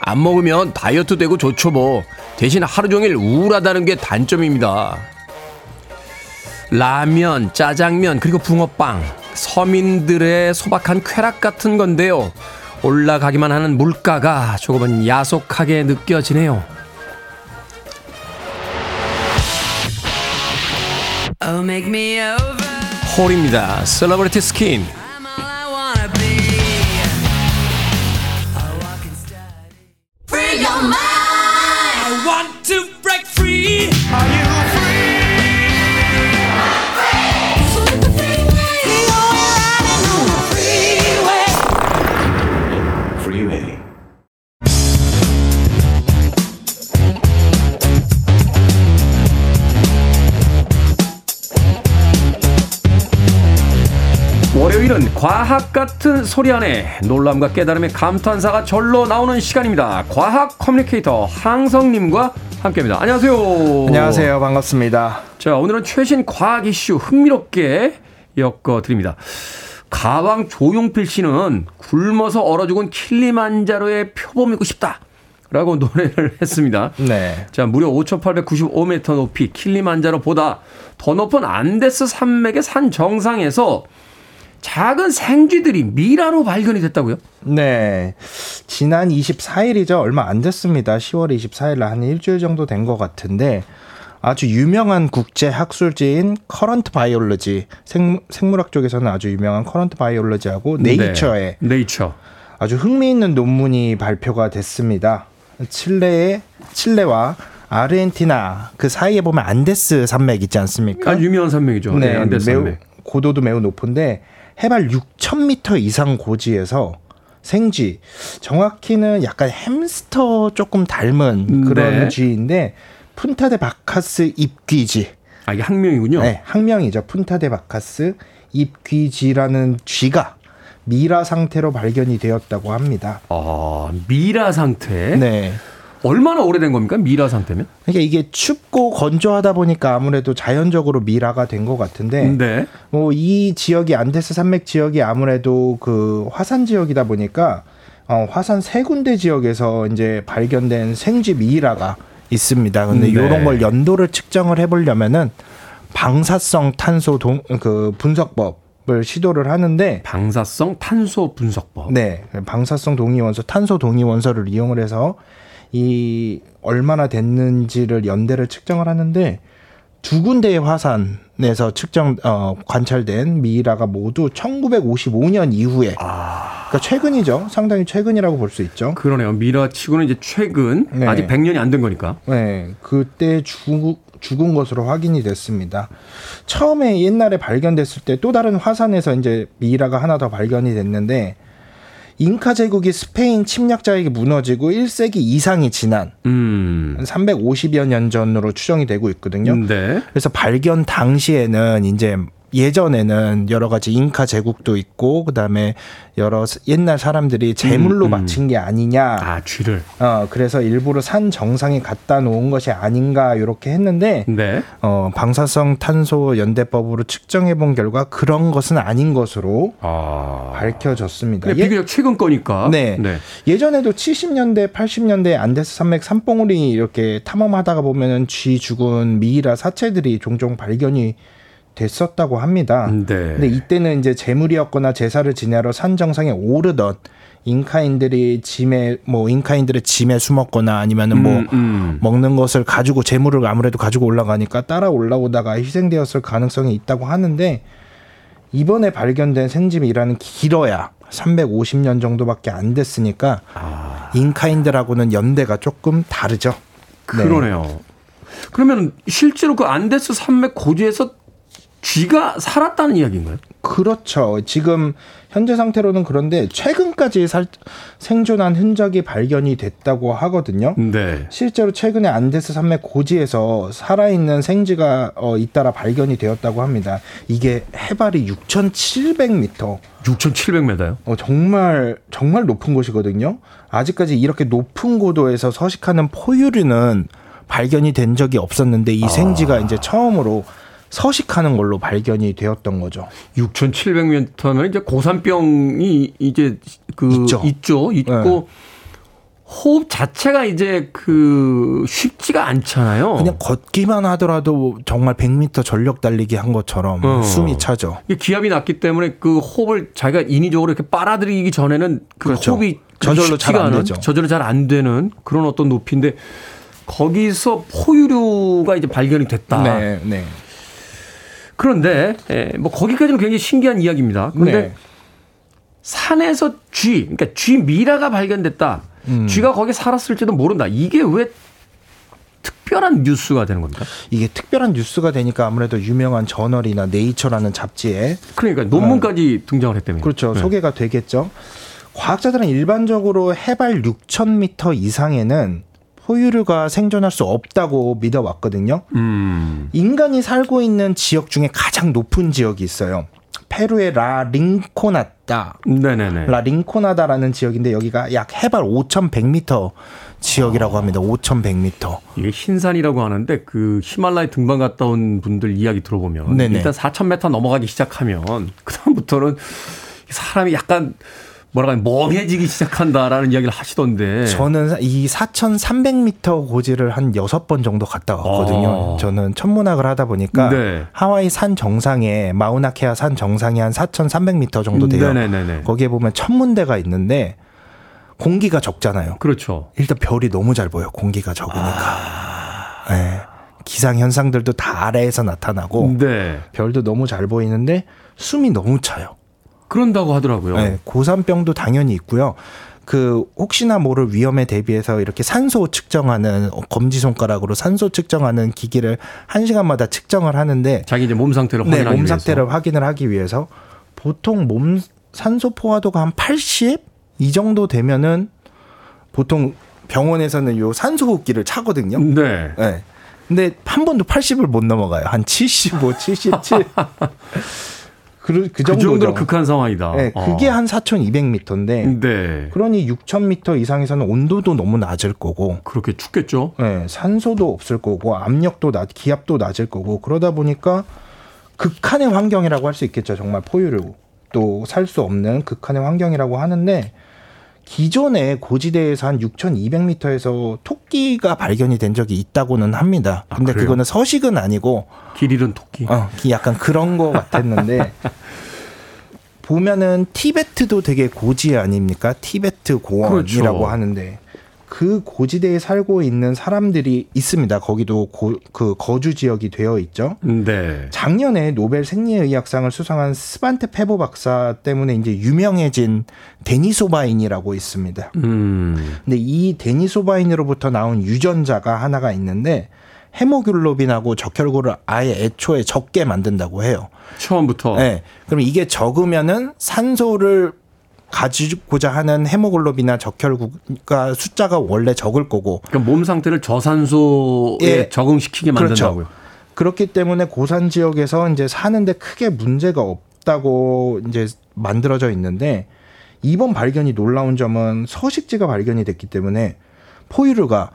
안 먹으면 다이어트 되고 좋죠 뭐. 대신 하루 종일 우울하다는 게 단점입니다. 라면, 짜장면, 그리고 붕어빵. 서민들의 소박한 쾌락 같은 건데요. 올라가기만 하는 물가가 조금은 야속하게 느껴지네요. 홀입니다. 셀러브리티 스킨. I'm all I wanna be. Free your mind. 과학 같은 소리 안에 놀람과 깨달음의 감탄사가 절로 나오는 시간입니다. 과학 커뮤니케이터 항성님과 함께합니다. 안녕하세요. 안녕하세요. 반갑습니다. 자, 오늘은 최신 과학 이슈 흥미롭게 엮어 드립니다. 가왕 조용필 씨는 굶어서 얼어 죽은 킬리만자로의 표범이고 싶다. 라고 노래를 했습니다. 네. 자, 무려 5,895m 높이 킬리만자로보다 더 높은 안데스 산맥의 산 정상에서 작은 생쥐들이 미라로 발견이 됐다고요? 네. 지난 24일이죠. 얼마 안 됐습니다. 10월 24일 한 일주일 정도 된 것 같은데 아주 유명한 국제 학술지인 Current Biology 생, 생물학 쪽에서는 아주 유명한 Current Biology하고 네이처에 네. 네이처. 아주 흥미있는 논문이 발표가 됐습니다. 칠레의 칠레와 아르헨티나 그 사이에 보면 안데스 산맥 있지 않습니까? 아주 유명한 산맥이죠. 네, 안데스 매우 산맥. 고도도 매우 높은데 해발 6,000m 이상 고지에서 생쥐 정확히는 약간 햄스터 조금 닮은 그런 네. 쥐인데 푼타데 바카스 입귀쥐. 아, 이게 학명이군요. 네, 학명이죠. 푼타데 바카스 입귀쥐라는 쥐가 미라 상태로 발견이 되었다고 합니다. 아, 미라 상태. 네. 얼마나 오래된 겁니까? 미라 상태면? 그러니까 이게 춥고 건조하다 보니까 아무래도 자연적으로 미라가 된 것 같은데 네. 뭐이 지역이 안데스 산맥 지역이 아무래도 그 화산 지역이다 보니까 어, 화산 세 군데 지역에서 이제 발견된 생쥐 미이라가 있습니다. 근데 네. 이런 걸 연도를 측정을 해보려면은 방사성 탄소 동, 그 분석법 을 시도를 하는데 방사성 탄소 분석법. 네, 방사성 동위 원소, 탄소 동위 원소를 이용을 해서 이 얼마나 됐는지를 연대를 측정을 하는데 두 군데의 화산에서 측정 어, 관찰된 미이라가 모두 1955년 이후에 그러니까 최근이죠. 상당히 최근이라고 볼 수 있죠. 그러네요. 미라 치고는 이제 최근 네. 아직 100년이 안 된 거니까. 네, 그때 죽, 죽은 것으로 확인이 됐습니다. 처음에 옛날에 발견됐을 때 또 다른 화산에서 이제 미이라가 하나 더 발견이 됐는데 잉카 제국이 스페인 침략자에게 무너지고 1세기 이상이 지난 음. 한 350여 년 전으로 추정이 되고 있거든요. 네. 그래서 발견 당시에는 이제 예전에는 여러 가지 잉카 제국도 있고 그다음에 여러 옛날 사람들이 제물로 음, 음. 바친 게 아니냐. 아, 쥐를. 어 그래서 일부러 산 정상에 갖다 놓은 것이 아닌가 이렇게 했는데 네. 어 방사성 탄소 연대법으로 측정해 본 결과 그런 것은 아닌 것으로 아. 밝혀졌습니다. 근데 예- 비교적 최근 거니까. 네. 예전에도 70년대, 80년대 안데스 산맥 산봉우리 이렇게 탐험하다가 보면은 쥐 죽은 미이라 사체들이 종종 발견이 됐었다고 합니다. 네. 근데 이때는 이제 재물이었거나 제사를 지내러 산 정상에 오르던 잉카인들이 짐에 뭐 잉카인들의 짐에 숨었거나 아니면은 뭐 음, 음. 먹는 것을 가지고 재물을 아무래도 가지고 올라가니까 따라 올라오다가 희생되었을 가능성이 있다고 하는데 이번에 발견된 생집이라는 길어야 350년 정도밖에 안 됐으니까 아. 잉카인들하고는 연대가 조금 다르죠. 네. 그러네요. 그러면 실제로 그 안데스 산맥 고지에서 쥐가 살았다는 이야기인가요? 그렇죠. 지금 현재 상태로는 그런데 최근까지 살, 생존한 흔적이 발견이 됐다고 하거든요. 네. 실제로 최근에 안데스 산맥 고지에서 살아있는 생쥐가 어, 잇따라 발견이 되었다고 합니다. 이게 해발이 6,700m. 6,700m요? 어, 정말 정말 높은 곳이거든요. 아직까지 이렇게 높은 고도에서 서식하는 포유류는 발견이 된 적이 없었는데 이 생쥐가 이제 처음으로 서식하는 걸로 발견이 되었던 거죠. 6,700m면 이제 고산병이 이제 그 있죠. 있죠. 있고 네. 호흡 자체가 이제 그 쉽지가 않잖아요. 그냥 걷기만 하더라도 정말 100m 전력 달리기 한 것처럼 어. 숨이 차죠. 기압이 낮기 때문에 그 호흡을 자기가 인위적으로 이렇게 빨아들이기 전에는 그 그렇죠. 호흡이 저절로 잘안 않은, 되죠. 저절로 잘 안 되는 그런 어떤 높이인데 거기서 포유류가 이제 발견이 됐다. 네, 네. 그런데 예, 뭐 거기까지는 굉장히 신기한 이야기입니다. 그런데 네. 산에서 쥐, 그러니까 쥐 미라가 발견됐다. 음. 쥐가 거기 살았을지도 모른다. 이게 왜 특별한 뉴스가 되는 겁니까? 이게 특별한 뉴스가 되니까 아무래도 유명한 저널이나 네이처라는 잡지에 그러니까 논문까지 등장을 했다면. 그렇죠. 네. 소개가 되겠죠. 과학자들은 일반적으로 해발 6,000m 이상에는 포유류가 생존할 수 없다고 믿어왔거든요. 음. 인간이 살고 있는 지역 중에 가장 높은 지역이 있어요. 페루의 라 링코나타. 네네네. 라 링코나다라는 지역인데 여기가 약 해발 5,100m 지역이라고 합니다. 5,100m. 이게 흰산이라고 하는데 그 히말라야 등반 갔다 온 분들 이야기 들어보면 네네. 일단 4,000m 넘어가기 시작하면 그다음부터는 사람이 약간 뭐라고 하면 멍해지기 시작한다라는 이야기를 하시던데. 저는 이 4,300m 고지를 한 6번 정도 갔다 왔거든요. 어. 저는 천문학을 하다 보니까 네. 하와이 산 정상에 마우나케아 산 정상이 한 4,300m 정도 돼요. 네네네네. 거기에 보면 천문대가 있는데 공기가 적잖아요. 그렇죠. 일단 별이 너무 잘 보여. 공기가 적으니까. 네. 기상 현상들도 다 아래에서 나타나고 네. 별도 너무 잘 보이는데 숨이 너무 차요. 그런다고 하더라고요. 네, 고산병도 당연히 있고요. 그 혹시나 모를 위험에 대비해서 이렇게 산소 측정하는 검지 손가락으로 산소 측정하는 기기를 한 시간마다 측정을 하는데 자기 이제 몸 상태를 네, 확인하기 몸 위해서. 상태를 확인을 하기 위해서 보통 몸 산소 포화도가 한 80? 이 정도 되면은 보통 병원에서는 요 산소 호흡기를 차거든요. 네. 네. 근데 한 번도 80을 못 넘어가요. 한 75, 77. 그, 그그 정도죠. 정도로 극한 상황이다. 네, 그게 어. 한 4,200m인데 네. 그러니 6,000m 이상에서는 온도도 너무 낮을 거고, 그렇게 춥겠죠. 네, 산소도 없을 거고, 압력도 낮, 기압도 낮을 거고, 그러다 보니까 극한의 환경이라고 할 수 있겠죠. 정말 포유류 또 살 수 없는 극한의 환경이라고 하는데 기존에 고지대에서 한 6,200m에서 토끼가 발견이 된 적이 있다고는 합니다. 아, 근데 그래요? 그거는 서식은 아니고 길 잃은 토끼. 어, 약간 그런 거 같았는데 보면은 티베트도 되게 고지 아닙니까? 티베트 고원이라고 그렇죠. 하는데 그 고지대에 살고 있는 사람들이 있습니다. 거기도 고, 그 거주 지역이 되어 있죠. 네. 작년에 노벨 생리의학상을 수상한 스반테 페보 박사 때문에 이제 유명해진 데니소바인이라고 있습니다. 음. 근데 이 데니소바인으로부터 나온 유전자가 하나가 있는데 헤모글로빈하고 적혈구를 아예 애초에 적게 만든다고 해요. 처음부터. 네. 그럼 이게 적으면은 산소를 가지고자 하는 헤모글로빈이나 적혈구가 숫자가 원래 적을 거고 그러니까 몸 상태를 저산소에 예. 적응시키게 만든다고요. 그렇죠. 그렇기 때문에 고산 지역에서 이제 사는데 크게 문제가 없다고 이제 만들어져 있는데 이번 발견이 놀라운 점은 서식지가 발견이 됐기 때문에 포유류가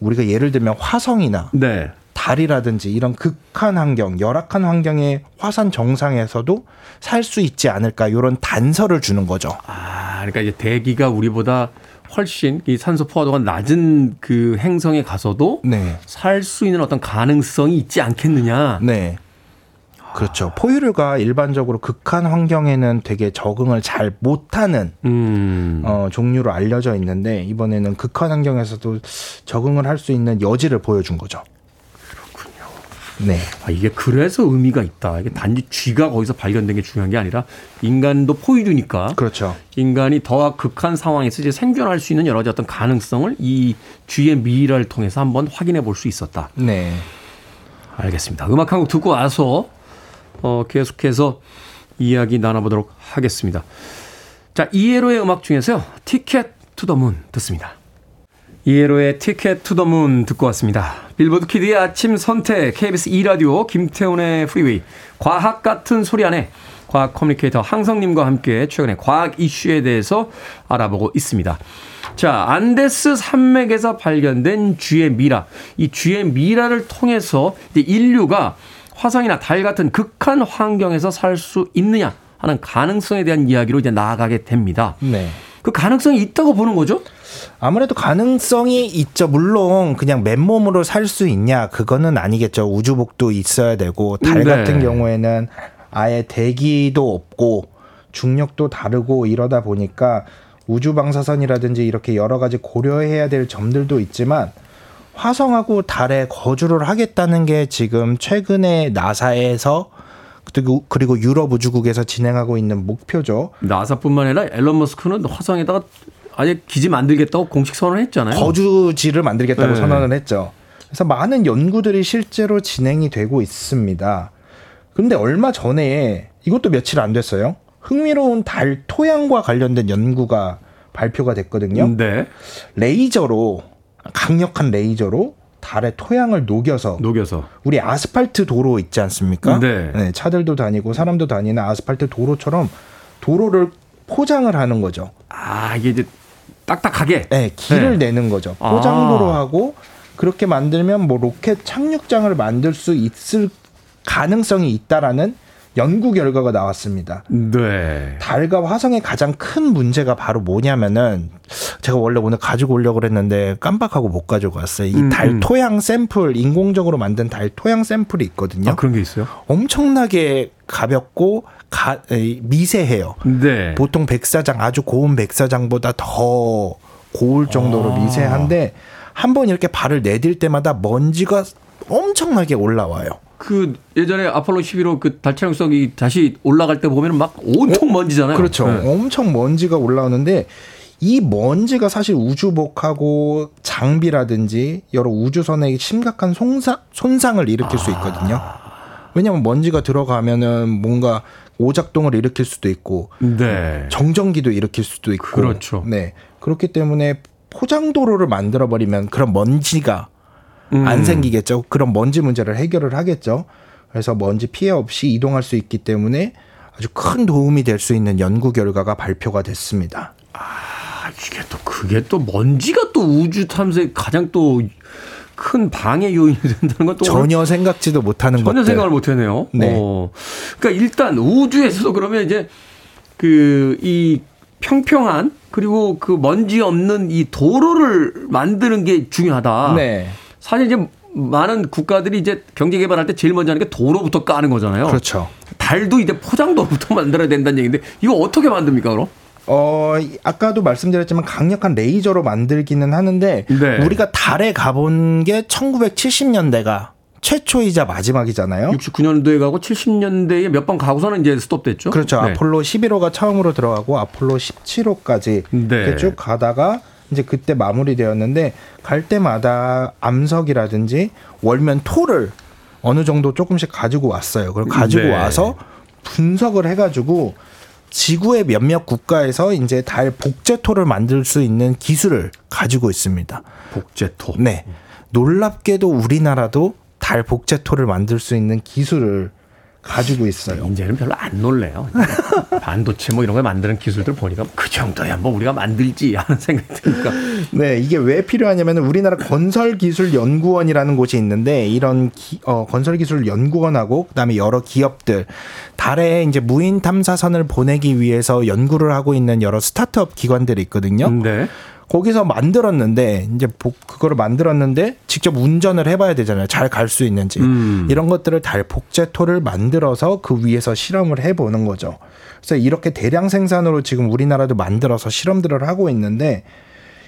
우리가 예를 들면 화성이나 네. 달이라든지 이런 극한 환경, 열악한 환경의 화산 정상에서도 살 수 있지 않을까 이런 단서를 주는 거죠. 아, 그러니까 이제 대기가 우리보다 훨씬 이 산소 포화도가 낮은 그 행성에 가서도 네. 살수 있는 어떤 가능성이 있지 않겠느냐. 네. 그렇죠. 포유류가 일반적으로 극한 환경에는 되게 적응을 잘 못하는 음. 어, 종류로 알려져 있는데 이번에는 극한 환경에서도 적응을 할 수 있는 여지를 보여준 거죠. 네. 아, 이게 그래서 의미가 있다. 이게 단지 쥐가 거기서 발견된 게 중요한 게 아니라 인간도 포유류니까 그렇죠. 인간이 더욱 극한 상황에서 이제 생존할 수 있는 여러 가지 어떤 가능성을 이 쥐의 미라를 통해서 한번 확인해 볼 수 있었다. 네. 알겠습니다. 음악 한 곡 듣고 와서 어, 계속해서 이야기 나눠보도록 하겠습니다. 자, ELO의 음악 중에서요. Ticket to the Moon 듣습니다. ELO의 Ticket to the Moon 듣고 왔습니다. 빌보드 키드의 아침 선택 KBS 2라디오 김태훈의 프리웨이 과학 같은 소리 하네 과학 커뮤니케이터 항성님과 함께 최근의 과학 이슈에 대해서 알아보고 있습니다. 자, 안데스 산맥에서 발견된 쥐의 미라. 이 쥐의 미라를 통해서 인류가 화성이나 달 같은 극한 환경에서 살 수 있느냐 하는 가능성에 대한 이야기로 이제 나아가게 됩니다. 네. 그 가능성이 있다고 보는 거죠? 아무래도 가능성이 있죠. 물론 그냥 맨몸으로 살 수 있냐 그거는 아니겠죠. 우주복도 있어야 되고 달 네. 같은 경우에는 아예 대기도 없고 중력도 다르고 이러다 보니까 우주 방사선이라든지 이렇게 여러 가지 고려해야 될 점들도 있지만 화성하고 달에 거주를 하겠다는 게 지금 최근에 나사에서 그리고 그리고 유럽 우주국에서 진행하고 있는 목표죠. 나사뿐만 아니라 앨런 머스크는 화성에다가 아예 기지 만들겠다고 공식 선언을 했잖아요. 거주지를 만들겠다고 네. 선언을 했죠. 그래서 많은 연구들이 실제로 진행이 되고 있습니다. 근데 얼마 전에 이것도 며칠 안 됐어요. 흥미로운 달 토양과 관련된 연구가 발표가 됐거든요. 네. 레이저로 강력한 레이저로 달의 토양을 녹여서 녹여서. 우리 아스팔트 도로 있지 않습니까? 네. 차들도 다니고 사람도 다니는 아스팔트 도로처럼 도로를 포장을 하는 거죠. 아, 이게 이제 딱딱하게. 네, 길을 네. 내는 거죠. 아. 포장도로 하고 그렇게 만들면 뭐 로켓 착륙장을 만들 수 있을 가능성이 있다라는 연구 결과가 나왔습니다. 네. 달과 화성의 가장 큰 문제가 바로 뭐냐면은 제가 원래 오늘 가지고 오려고 그랬는데 깜빡하고 못 가지고 왔어요. 이 음, 달 음. 토양 샘플 인공적으로 만든 달 토양 샘플이 있거든요. 아, 그런 게 있어요? 엄청나게 가볍고 가, 미세해요. 네. 보통 백사장 아주 고운 백사장보다 더 고울 정도로 아. 미세한데 한 번 이렇게 발을 내딜 때마다 먼지가 엄청나게 올라와요. 그 예전에 아폴로 11호 그달 촬영석이 다시 올라갈 때 보면 막 온통 먼지잖아요. 그렇죠. 네. 엄청 먼지가 올라오는데 이 먼지가 사실 우주복하고 장비라든지 여러 우주선에 심각한 손상, 손상을 일으킬 수 있거든요. 왜냐하면 먼지가 들어가면은 뭔가 오작동을 일으킬 수도 있고 네. 정전기도 일으킬 수도 있고 그렇죠. 네 그렇기 때문에 포장도로를 만들어 버리면 그런 먼지가 음. 안 생기겠죠. 그런 먼지 문제를 해결을 하겠죠. 그래서 먼지 피해 없이 이동할 수 있기 때문에 아주 큰 도움이 될 수 있는 연구 결과가 발표가 됐습니다. 아, 이게 또 그게 또 먼지가 또 우주 탐색 가장 또 큰 방해 요인이 된다는 건 또 전혀 생각지도 못하는 전혀 것들. 생각을 못 했네요. 네. 어. 그러니까 일단 우주에서도 그러면 이제 그 이 평평한 그리고 그 먼지 없는 이 도로를 만드는 게 중요하다. 네, 사실 이제 많은 국가들이 이제 경제 개발할 때 제일 먼저 하는 게 도로부터 까는 거잖아요. 그렇죠. 달도 이제 포장도로부터 만들어야 된다는 얘기인데 이거 어떻게 만듭니까, 그럼? 어, 이- 아까도 말씀드렸지만 강력한 레이저로 만들기는 하는데 네. 우리가 달에 가본 게 1970년대가 최초이자 마지막이잖아요. 69년도에 가고 70년대에 몇 번 가고서는 이제 스톱됐죠. 그렇죠. 네. 아폴로 11호가 처음으로 들어가고 아폴로 17호까지 네. 쭉 가다가 이제 그때 마무리되었는데 갈 때마다 암석이라든지 월면 토를 어느 정도 조금씩 가지고 왔어요. 그걸 가지고 네. 와서 분석을 해가지고 지구의 몇몇 국가에서 이제 달 복제토를 만들 수 있는 기술을 가지고 있습니다. 복제토. 네. 놀랍게도 우리나라도 달 복제토를 만들 수 있는 기술을 가지고 있어요. 이제는 별로 안 놀래요. 반도체 뭐 이런 걸 만드는 기술들 보니까 그 정도야 뭐 우리가 만들지 하는 생각이 드니까. 네, 이게 왜 필요하냐면 우리나라 건설기술연구원이라는 곳이 있는데 이런 기, 어, 건설기술연구원하고 그다음에 여러 기업들 달에 이제 무인 탐사선을 보내기 위해서 연구를 하고 있는 여러 스타트업 기관들이 있거든요. 네. 거기서 만들었는데 이제 복- 그거를 만들었는데 직접 운전을 해봐야 되잖아요. 잘 갈 수 있는지 음. 이런 것들을 달 복제토를 만들어서 그 위에서 실험을 해보는 거죠. 그래서 이렇게 대량 생산으로 지금 우리나라도 만들어서 실험들을 하고 있는데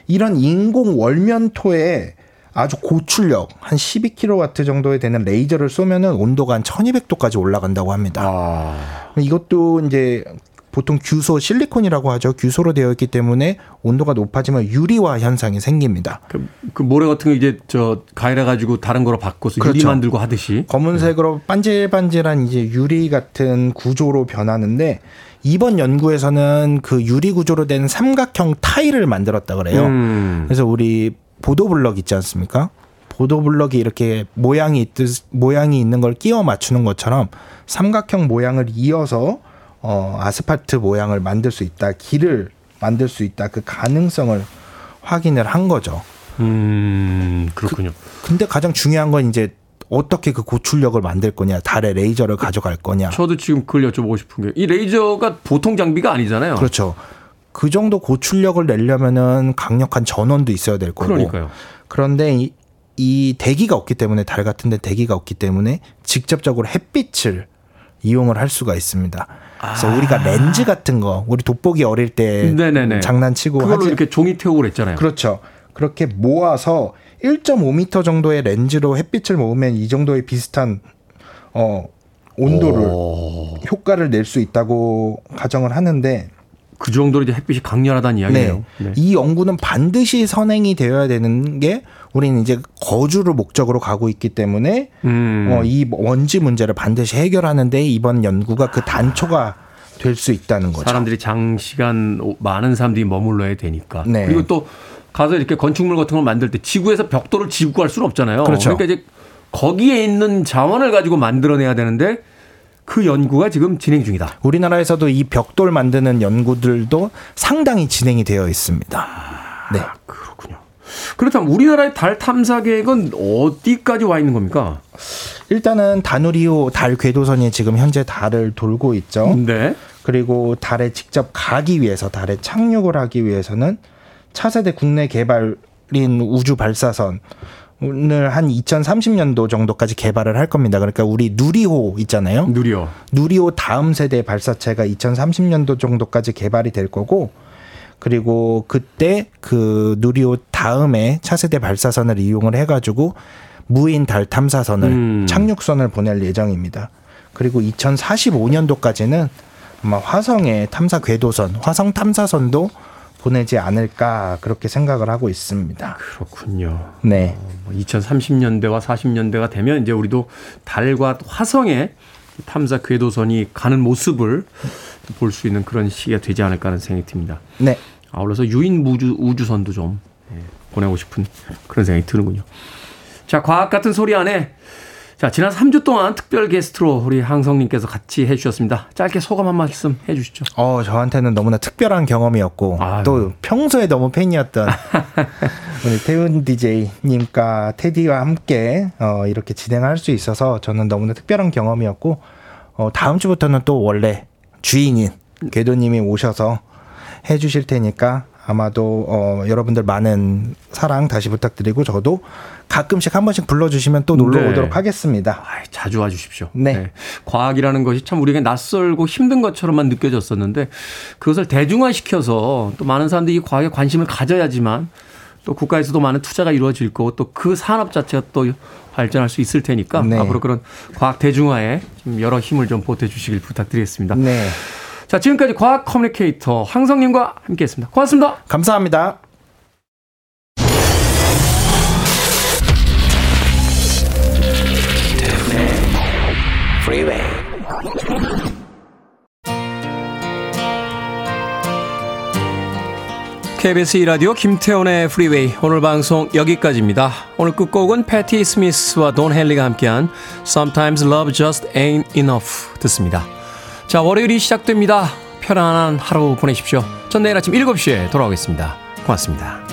이런 인공 월면토에 아주 고출력 한 12kW 정도에 되는 레이저를 쏘면은 온도가 한 1200도까지 올라간다고 합니다. 아. 이것도 이제 보통 규소 실리콘이라고 하죠. 규소로 되어 있기 때문에 온도가 높아지면 유리화 현상이 생깁니다. 그, 그 모래 같은 거 이제 저 가열해 가지고 다른 거로 바꿔서 유리 그렇죠. 만들고 하듯이. 검은색으로 반질반질한 이제 유리 같은 구조로 변하는데 이번 연구에서는 그 유리 구조로 된 삼각형 타일을 만들었다 그래요. 음. 그래서 우리 보도블럭 있지 않습니까? 보도블럭이 이렇게 모양이 있듯 모양이 있는 걸 끼워 맞추는 것처럼 삼각형 모양을 이어서 어 아스팔트 모양을 만들 수 있다. 길을 만들 수 있다. 그 가능성을 확인을 한 거죠. 음, 그렇군요. 근데 가장 중요한 건 이제 어떻게 그 고출력을 만들 거냐, 달에 레이저를 가져갈 거냐. 저도 지금 그걸 여쭤보고 싶은 게 이 레이저가 보통 장비가 아니잖아요. 그렇죠. 그 정도 고출력을 내려면은 강력한 전원도 있어야 될 거고. 그러니까요. 그런데 이, 이 대기가 없기 때문에 달 같은데 대기가 없기 때문에 직접적으로 햇빛을 이용을 할 수가 있습니다. 그래서 우리가 렌즈 같은 거, 우리 돋보기 어릴 때 아. 네네네. 장난치고 그걸로 하지 이렇게 종이 태우고 그랬잖아요. 그렇죠. 그렇게 모아서 1.5m 정도의 렌즈로 햇빛을 모으면 이 정도의 비슷한 어 온도를 효과를 낼 수 있다고 가정을 하는데 그 정도로 이제 햇빛이 강렬하다는 이야기네요. 네. 이 연구는 반드시 선행이 되어야 되는 게 우리는 이제 거주를 목적으로 가고 있기 때문에 음. 어, 이 원지 문제를 반드시 해결하는데 이번 연구가 그 단초가 될 수 있다는 거죠. 사람들이 장시간 오- 많은 사람들이 머물러야 되니까. 네. 그리고 또 가서 이렇게 건축물 같은 걸 만들 때 지구에서 벽돌을 지고 갈 수는 없잖아요. 그렇죠. 러니까 이제 거기에 있는 자원을 가지고 만들어내야 되는데 그 연구가 지금 진행 중이다. 우리나라에서도 이 벽돌 만드는 연구들도 상당히 진행이 되어 있습니다. 네. 그렇군요. 그렇다면 우리나라의 달 탐사 계획은 어디까지 와 있는 겁니까? 일단은 다누리호 달 궤도선이 지금 현재 달을 돌고 있죠. 네. 그리고 달에 직접 가기 위해서 달에 착륙을 하기 위해서는 차세대 국내 개발인 우주 발사선 오늘 한 2030년도 정도까지 개발을 할 겁니다. 그러니까 우리 누리호 있잖아요. 누리호. 누리호 다음 세대 발사체가 2030년도 정도까지 개발이 될 거고 그리고 그때 그 누리호 다음에 차세대 발사선을 이용을 해가지고 무인 달 탐사선을 음. 착륙선을 보낼 예정입니다. 그리고 2045년도까지는 아마 화성의 탐사 궤도선, 화성 탐사선도 보내지 않을까 그렇게 생각을 하고 있습니다. 그렇군요. 네. 2030년대와 40년대가 되면 이제 우리도 달과 화성에 탐사 궤도선이 가는 모습을 볼 수 있는 그런 시기가 되지 않을까 하는 생각이 듭니다. 네. 아울러서 유인 우주, 우주선도 좀 예, 보내고 싶은 그런 생각이 드는군요. 자, 과학 같은 소리 안에 자, 지난 3주 동안 특별 게스트로 우리 항성님께서 같이 해주셨습니다. 짧게 소감 한 말씀 해주시죠. 어, 저한테는 너무나 특별한 경험이었고 아유. 또 평소에 너무 팬이었던 우리 태훈 DJ님과 테디와 함께 어, 이렇게 진행할 수 있어서 저는 너무나 특별한 경험이었고 어, 다음 주부터는 또 원래 주인인 궤도님이 오셔서 해주실 테니까 아마도 어, 여러분들 많은 사랑 다시 부탁드리고 저도 가끔씩 한 번씩 불러주시면 또 놀러 네. 오도록 하겠습니다. 아이, 자주 와주십시오. 네. 과학이라는 것이 참 우리에게 낯설고 힘든 것처럼만 느껴졌었는데 그것을 대중화시켜서 또 많은 사람들이 이 과학에 관심을 가져야지만 또 국가에서도 많은 투자가 이루어질 거고 또 그 산업 자체가 또 발전할 수 있을 테니까 네. 앞으로 그런 과학 대중화에 좀 여러 힘을 좀 보태주시길 부탁드리겠습니다. 네. 자, 지금까지 과학 커뮤니케이터 황성님과 함께했습니다. 고맙습니다. 감사합니다. KBS 2라디오 김태훈의 프리웨이 오늘 방송 여기까지입니다. 오늘 끝곡은 패티 스미스와 돈 헨리가 함께한 Sometimes Love Just Ain't Enough 듣습니다. 자 월요일이 시작됩니다. 편안한 하루 보내십시오. 전 내일 아침 7시에 돌아오겠습니다. 고맙습니다.